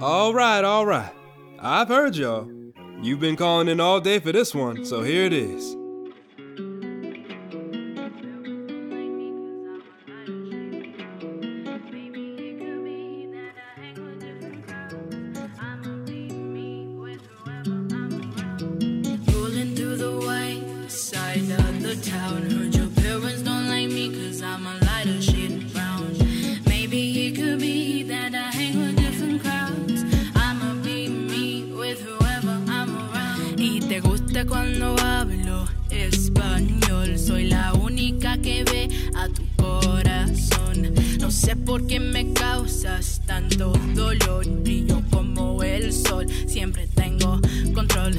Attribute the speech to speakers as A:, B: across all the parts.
A: All right, all right. I've heard y'all. You've been calling in all day for this one, so here it is.
B: Rolling through the white side of the town. Heard your cuando hablo español. Soy la única que ve a tu corazón. No sé por qué me causas tanto dolor. Brillo como el sol. Siempre tengo control.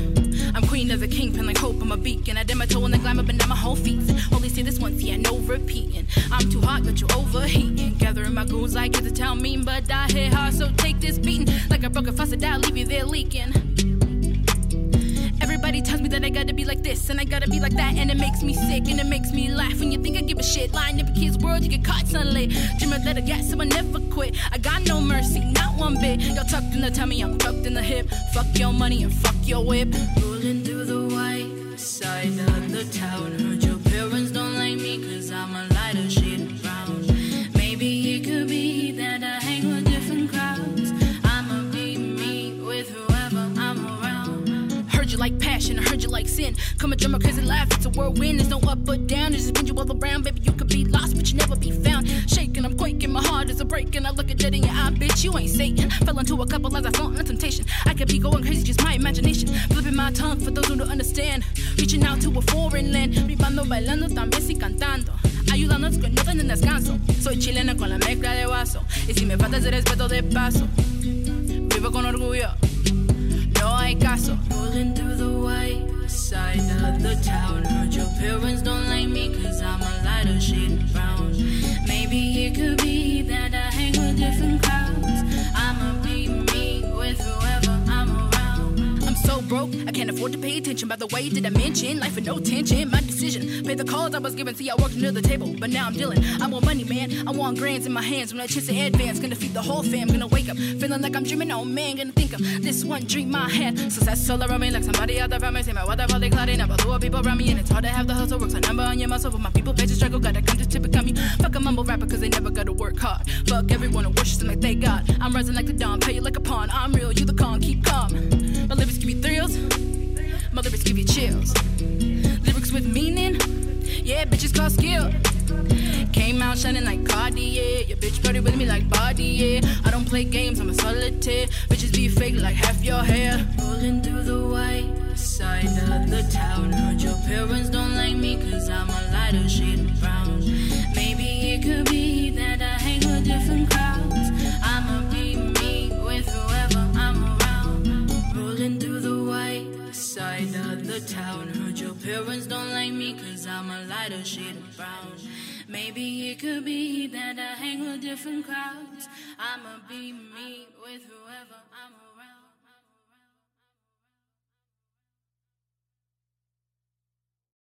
B: I'm queen of the kingpin, like hope I'm a beacon. I did my toe in the glamour, but now my whole feet. Only say this once, yeah, no repeating. I'm too hot, got you overheating. Gathering my goons like it's a town mean, but I hit hard, so take this beating. Like I broke a faucet, I'll leave you there leaking. Tells me that I gotta be like this and I gotta be like that, and it makes me sick and it makes me laugh. When you think I give a shit, lying a kid's world, you get caught sunlit. Dream of that I got, so I never quit. I got no mercy, not one bit. Y'all tucked in the tummy, I'm tucked in the hip. Fuck your money and fuck your whip. You like passion, I heard you like sin. Come a crazy laugh, it's a whirlwind. There's no up or down, there's just bend you all around. Baby, you could be lost, but you never be found. Shaking, I'm quaking, my heart is a breaking. I look at dead in your eye, bitch, you ain't Satan. Fell into a couple lies I felt on temptation. I could be going crazy, just my imagination. Flipping my tongue for those who don't understand. Reaching out to a foreign land. Ripando, bailando, también sí cantando. Ayudándonos con no tener descanso. Soy chilena con la mezcla de vaso. Y si me falta ese respeto de paso, side of the town. Heard your parents don't broke, I can't afford to pay attention. By the way, did I mention life with no tension? My decision, pay the calls I was given. See, I worked under the table, but now I'm dealing. I want money, man. I want grands in my hands. When I chase the advance, gonna feed the whole fam. Gonna wake up feeling like I'm dreaming. Oh man, gonna think of this one dream I had. Success all around me, like somebody out from me. Say my water probably cloudy. Never two people around me, and it's hard to have the hustle. Works a number on your muscle. But my people face struggle, gotta come to become you. Fuck a mumble rapper, cause they never gotta work hard. Fuck everyone who worships them like they God. I'm rising like the dawn, pay you like a pawn. I'm real, you the con, keep calm. Lyrics give you thrills, my lyrics give you chills. Lyrics with meaning, yeah, bitches call skill. Came out shining like Cartier. Your bitch party with me like body, yeah. I don't play games, I'm a solitaire. Bitches be fake like half your hair. Rolling through the white side of the town. Heard your parents town. Heard your parents don't like me cause I'm a lighter shade of brown. Maybe it could be that I hang with different crowds. I'ma be me with whoever I'm.